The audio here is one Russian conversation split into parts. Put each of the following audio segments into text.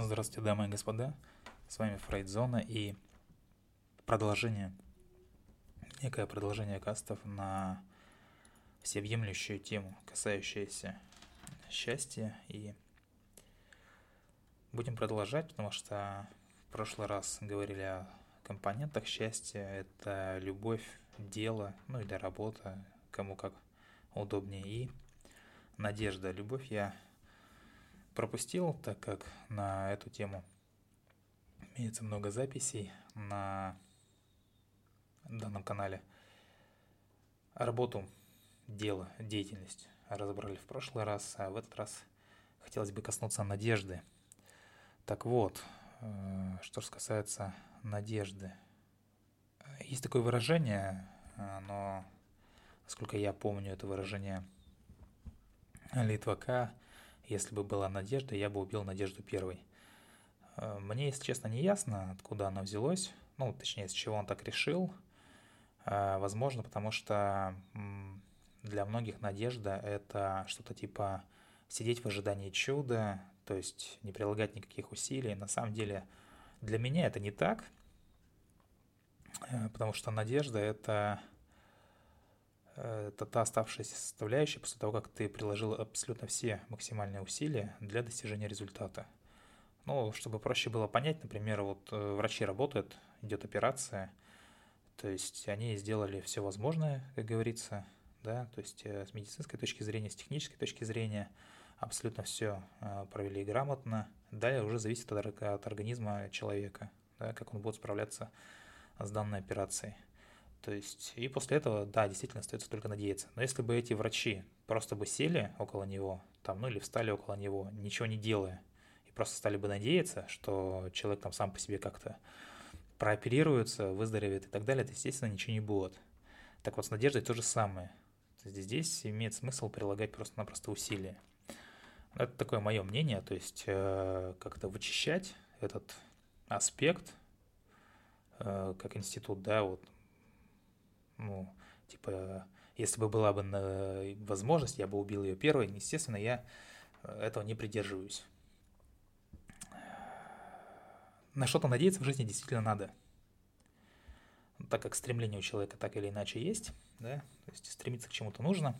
Здравствуйте, дамы и господа. С вами Фрейдзона и продолжение, некое продолжение кастов на всеобъемлющую тему, касающуюся счастья. И будем продолжать, потому что в прошлый раз говорили о компонентах счастья. Это любовь, дело, ну или работа, кому как удобнее. И надежда. Любовь я пропустил, так как на эту тему имеется много записей на данном канале. Работу, дело, деятельность разобрали в прошлый раз, а в этот раз хотелось бы коснуться надежды. Так вот, э, что же касается надежды. Есть такое выражение, но, насколько я помню, это выражение Литвака – если бы была надежда, я бы убил Надежду первой. Э, мне, если честно, не ясно, откуда оно взялось. Ну, точнее, с чего он так решил. Э, возможно, потому что для многих надежда – это что-то типа сидеть в ожидании чуда, то есть не прилагать никаких усилий. На самом деле, для меня это не так, э, потому что надежда – это это та оставшаяся составляющая после того, как ты приложил абсолютно все максимальные усилия для достижения результата. Ну, чтобы проще было понять, например, вот э, врачи работают, идет операция, то есть они сделали все возможное, как говорится, да, то есть э, с медицинской точки зрения, с технической точки зрения абсолютно все э, провели грамотно. Далее уже зависит от, от организма человека, да, как он будет справляться с данной операцией. То есть, и после этого, да, действительно остается только надеяться. Но если бы эти врачи просто бы сели около него, там, ну или встали около него, ничего не делая, и просто стали бы надеяться, что человек там сам по себе как-то прооперируется, выздоровеет и так далее, то, естественно, ничего не будет. Так вот, с надеждой то же самое. То есть здесь имеет смысл прилагать просто-напросто усилия. Это такое мое мнение, то есть э, как-то вычищать этот аспект, э, как институт, да, вот ну, типа, если бы была бы возможность, я бы убил ее первой. Естественно, я э, этого не придерживаюсь. На что-то надеяться в жизни действительно надо. Так как стремление у человека так или иначе есть, да, то есть стремиться к чему-то нужно.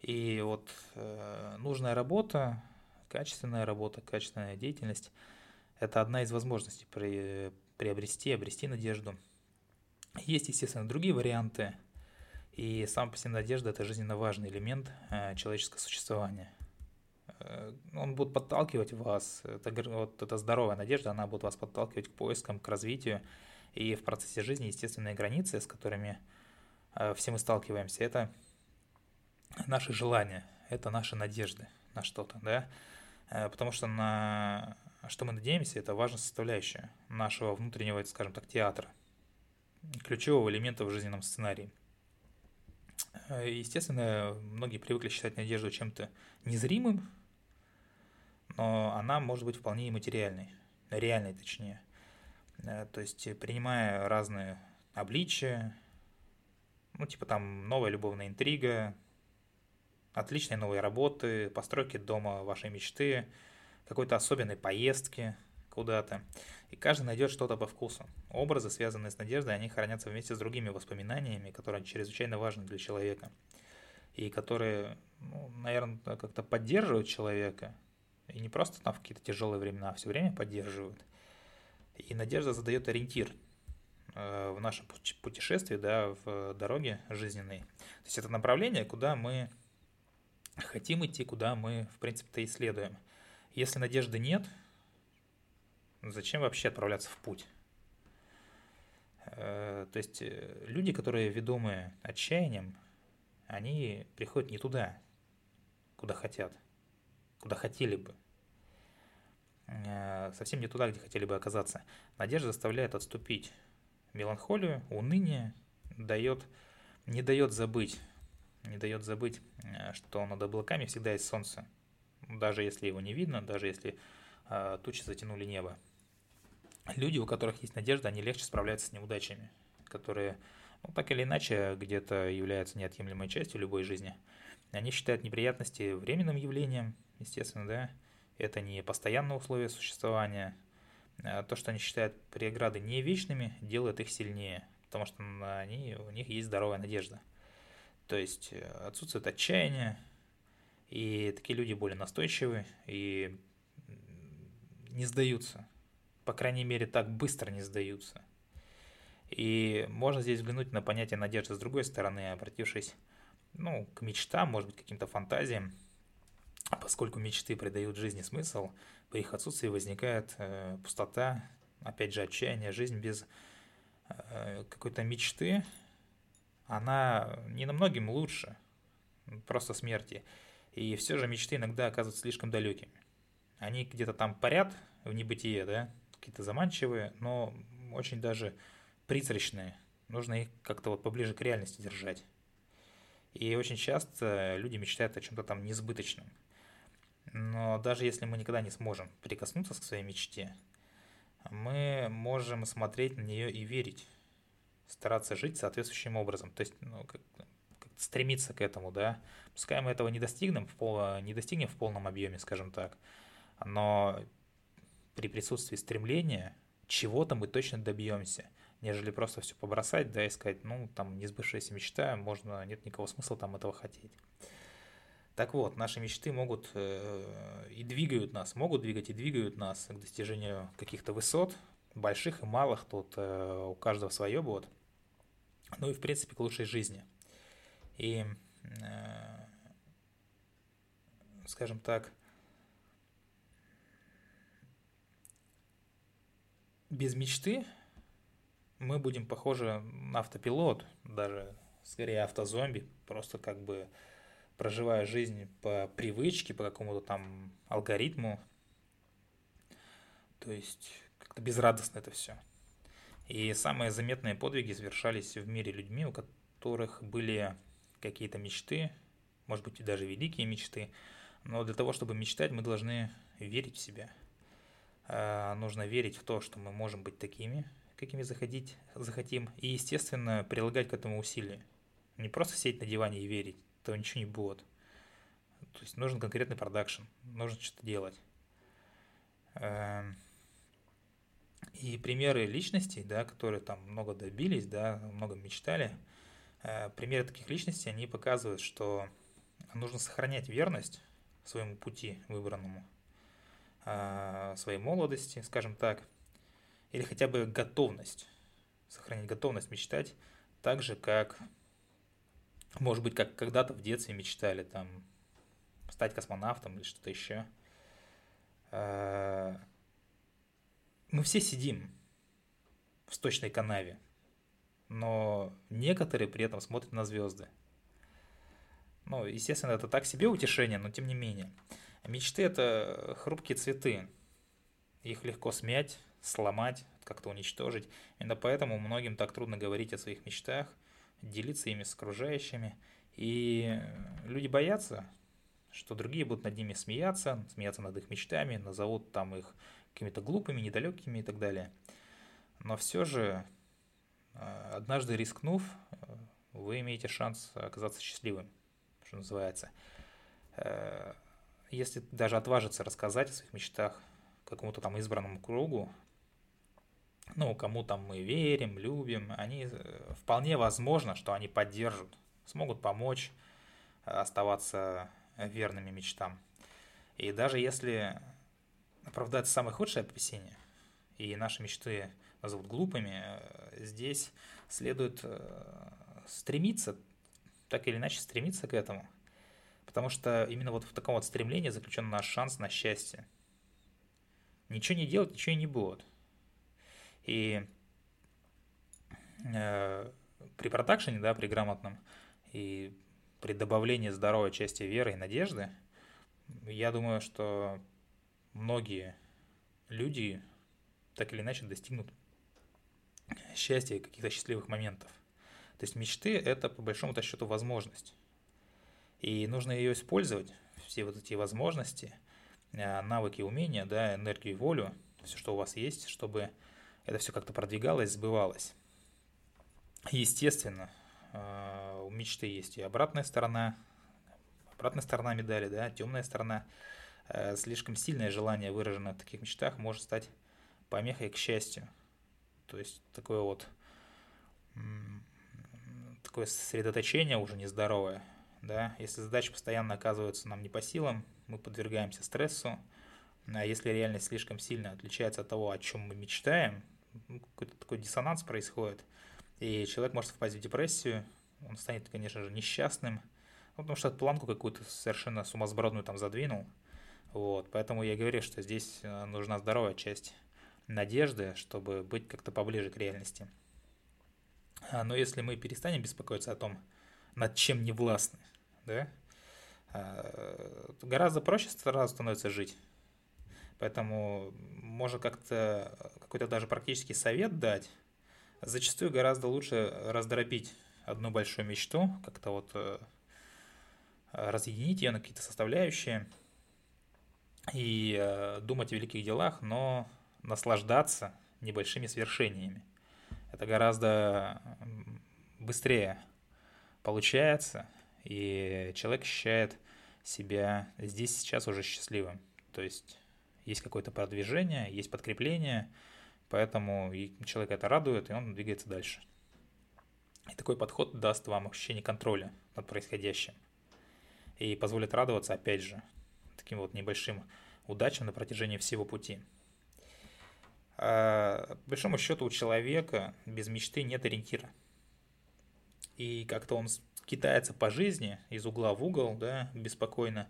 И вот э, нужная работа, качественная работа, качественная деятельность – это одна из возможностей при, приобрести, обрести надежду – есть, естественно, другие варианты, и сам по себе надежда – это жизненно важный элемент э, человеческого существования. Э, он будет подталкивать вас, это, вот эта здоровая надежда, она будет вас подталкивать к поискам, к развитию, и в процессе жизни естественные границы, с которыми э, все мы сталкиваемся, это наши желания, это наши надежды на что-то, да, потому что на что мы надеемся, это важная составляющая нашего внутреннего, скажем так, театра – ключевого элемента в жизненном сценарии. Э, естественно, многие привыкли считать надежду чем-то незримым, но она может быть вполне и материальной, реальной точнее. Э, то есть, принимая разные обличия, ну, типа там новая любовная интрига, отличные новые работы, постройки дома вашей мечты, какой-то особенной поездки куда-то и каждый найдет что-то по вкусу. Образы, связанные с надеждой, они хранятся вместе с другими воспоминаниями, которые чрезвычайно важны для человека, и которые, ну, наверное, как-то поддерживают человека, и не просто там в какие-то тяжелые времена, а все время поддерживают. И надежда задает ориентир э, в нашем путешествии, да, в дороге жизненной. То есть это направление, куда мы хотим идти, куда мы, в принципе-то, исследуем. Если надежды нет, зачем вообще отправляться в путь? Э, то есть э, люди, которые ведомы отчаянием, они приходят не туда, куда хотят, куда хотели бы. Э, совсем не туда, где хотели бы оказаться. Надежда заставляет отступить. Меланхолию, уныние дает, не дает забыть, не дает забыть, что над облаками всегда есть солнце. Даже если его не видно, даже если тучи затянули небо люди, у которых есть надежда, они легче справляются с неудачами, которые, ну, так или иначе, где-то являются неотъемлемой частью любой жизни. Они считают неприятности временным явлением, естественно, да, это не постоянное условие существования. А то, что они считают преграды не вечными, делает их сильнее, потому что они, у них есть здоровая надежда. То есть э, отсутствует отчаяние, и такие люди более настойчивы и не сдаются. По крайней мере, так быстро не сдаются. И можно здесь взглянуть на понятие надежды с другой стороны, обратившись ну, к мечтам, может быть, каким-то фантазиям. Поскольку мечты придают жизни смысл, при их отсутствии возникает э, пустота, опять же, отчаяние. Жизнь без э, какой-то мечты, она не намногим лучше просто смерти. И все же мечты иногда оказываются слишком далекими. Они где-то там парят в небытие, да, какие-то заманчивые, но очень даже призрачные. Нужно их как-то вот поближе к реальности держать. И очень часто люди мечтают о чем-то там несбыточном. Но даже если мы никогда не сможем прикоснуться к своей мечте, мы можем смотреть на нее и верить, стараться жить соответствующим образом. То есть ну, как, стремиться к этому, да. Пускай мы этого не достигнем, в пол, не достигнем в полном объеме, скажем так, но при присутствии стремления чего-то мы точно добьемся – нежели просто все побросать, да, и сказать, ну, там, не сбывшаяся мечта, можно, нет никакого смысла там этого хотеть. Так вот, наши мечты могут э, и двигают нас, могут двигать и двигают нас к достижению каких-то высот, больших и малых, тут э, у каждого свое будет, ну и, в принципе, к лучшей жизни. И, э, скажем так, без мечты мы будем похожи на автопилот, даже скорее автозомби, просто как бы проживая жизнь по привычке, по какому-то там алгоритму. То есть как-то безрадостно это все. И самые заметные подвиги совершались в мире людьми, у которых были какие-то мечты, может быть, и даже великие мечты. Но для того, чтобы мечтать, мы должны верить в себя. А, нужно верить в то, что мы можем быть такими, какими заходить захотим, и, естественно, прилагать к этому усилия. Не просто сидеть на диване и верить, то ничего не будет. То есть нужен конкретный продакшн, нужно что-то делать. Эм, и примеры личностей, да, которые там много добились, да, много мечтали, э, примеры таких личностей, они показывают, что нужно сохранять верность своему пути выбранному, э, своей молодости, скажем так, или хотя бы готовность, сохранить готовность мечтать так же, как, может быть, как когда-то в детстве мечтали, там, стать космонавтом или что-то еще. А, мы все сидим в сточной канаве, но некоторые при этом смотрят на звезды. Ну, естественно, это так себе утешение, но тем не менее. Мечты – это хрупкие цветы. Их легко смять, сломать, как-то уничтожить. Именно поэтому многим так трудно говорить о своих мечтах, делиться ими с окружающими. И люди боятся, что другие будут над ними смеяться, смеяться над их мечтами, назовут там их какими-то глупыми, недалекими и так далее. Но все же, э, однажды рискнув, э, вы имеете шанс оказаться счастливым, что называется. Если даже отважиться рассказать о своих мечтах какому-то там избранному кругу, ну, кому там мы верим, любим, они э, вполне возможно, что они поддержат, смогут помочь э, оставаться верными мечтам. И даже если оправдается самое худшее опасение, и наши мечты назовут глупыми, э, здесь следует стремиться, так или иначе стремиться к этому. Потому что именно вот в таком вот стремлении заключен наш шанс на счастье. Ничего не делать, ничего и не будет. И э, при продакшене, да, при грамотном и при добавлении здоровой части веры и надежды, я думаю, что многие люди так или иначе достигнут счастья и каких-то счастливых моментов. То есть мечты – это, по большому-то счету, возможность. И нужно ее использовать, все вот эти возможности, э, навыки, умения, да, энергию и волю, все, что у вас есть, чтобы это все как-то продвигалось, сбывалось. Естественно, э, у мечты есть и обратная сторона, обратная сторона медали, да, темная сторона. э, слишком сильное желание, выраженное в таких мечтах, может стать помехой к счастью. То есть такое вот такое сосредоточение уже нездоровое, да, если задачи постоянно оказываются нам не по силам, мы подвергаемся стрессу, а если реальность слишком сильно отличается от того, о чем мы мечтаем, ну, какой-то такой диссонанс происходит, и человек может впасть в депрессию, он станет, конечно же, несчастным, ну, потому что планку какую-то совершенно сумасбродную там задвинул. Вот, поэтому я говорю, что здесь э, нужна здоровая часть надежды, чтобы быть как-то поближе к реальности. А, но если мы перестанем беспокоиться о том, над чем не властны, да, а, гораздо проще сразу становится жить. Поэтому можно как-то какой-то даже практический совет дать. Зачастую гораздо лучше раздробить одну большую мечту, как-то вот э, разъединить ее на какие-то составляющие и э, думать о великих делах, но наслаждаться небольшими свершениями. Это гораздо быстрее получается, и человек ощущает себя здесь сейчас уже счастливым. То есть есть какое-то продвижение, есть подкрепление, поэтому человек это радует, и он двигается дальше. И такой подход даст вам ощущение контроля над происходящим и позволит радоваться, опять же, таким вот небольшим удачам на протяжении всего пути. А, по большому счету у человека без мечты нет ориентира. И как-то он китается по жизни из угла в угол, да, беспокойно.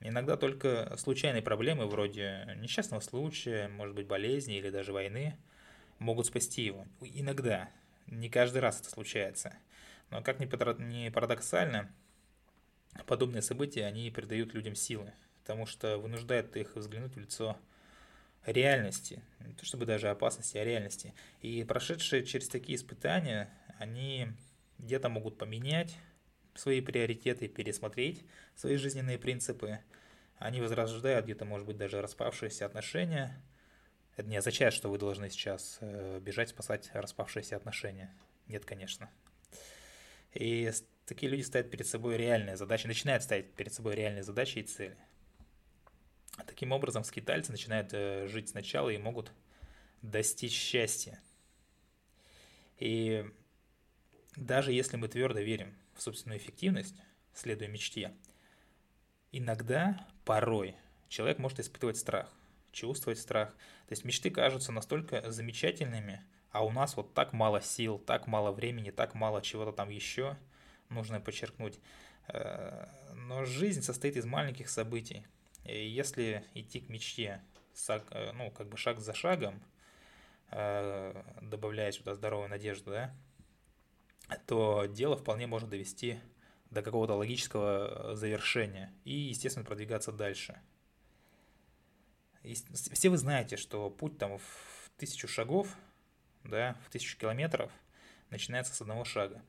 Иногда только случайные проблемы вроде несчастного случая, может быть, болезни или даже войны могут спасти его. Иногда. Не каждый раз это случается. Но как ни парадоксально, подобные события, они придают людям силы, потому что вынуждают их взглянуть в лицо реальности, не то чтобы даже опасности, а реальности. И прошедшие через такие испытания, они где-то могут поменять свои приоритеты, пересмотреть свои жизненные принципы. Они возрождают где-то, может быть, даже распавшиеся отношения. Это не означает, что вы должны сейчас э, бежать спасать распавшиеся отношения. Нет, конечно. И такие люди ставят перед собой реальные задачи, начинают ставить перед собой реальные задачи и цели. Таким образом, скитальцы начинают э, жить сначала и могут достичь счастья. И даже если мы твердо верим в собственную эффективность, следуя мечте, иногда, порой, человек может испытывать страх, чувствовать страх. То есть мечты кажутся настолько замечательными, а у нас вот так мало сил, так мало времени, так мало чего-то там еще, нужно подчеркнуть. Э, но жизнь состоит из маленьких событий. И если идти к мечте, э, ну, как бы шаг за шагом, э, добавляя сюда здоровую надежду, да, то дело вполне можно довести до какого-то логического э, завершения и, естественно, продвигаться дальше. И все вы знаете, что путь там в тысячу шагов, да, в тысячу километров начинается с одного шага.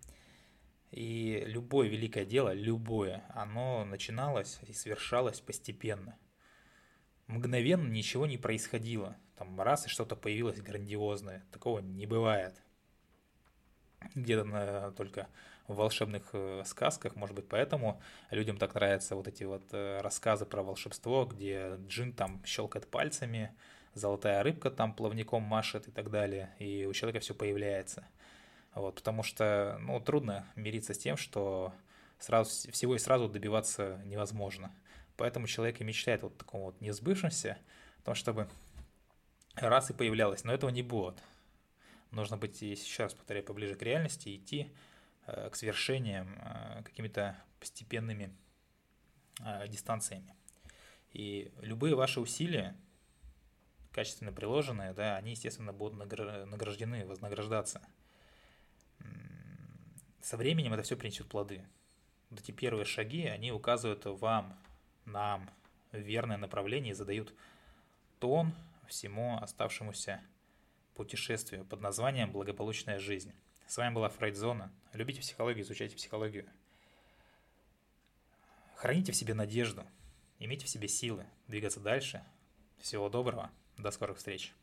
И любое великое дело, любое, оно начиналось и совершалось постепенно. Мгновенно ничего не происходило. Там раз и что-то появилось грандиозное. Такого не бывает где-то на, только в волшебных э, сказках, может быть, поэтому людям так нравятся вот эти вот э, рассказы про волшебство, где джин там щелкает пальцами, золотая рыбка там плавником машет и так далее, и у человека все появляется. Вот, потому что, ну, трудно мириться с тем, что сразу, всего и сразу добиваться невозможно. Поэтому человек и мечтает вот таком вот несбывшемся, о том, чтобы раз и появлялось, но этого не будет нужно быть, еще раз повторяю, поближе к реальности, идти э, к свершениям э, какими-то постепенными э, дистанциями. И любые ваши усилия, качественно приложенные, да, они, естественно, будут награждены, вознаграждаться. Со временем это все принесет плоды. Вот эти первые шаги, они указывают вам, нам, верное направление и задают тон всему оставшемуся путешествию под названием «Благополучная жизнь». С вами была Фрейдзона. Любите психологию, изучайте психологию. Храните в себе надежду, имейте в себе силы двигаться дальше. Всего доброго, до скорых встреч.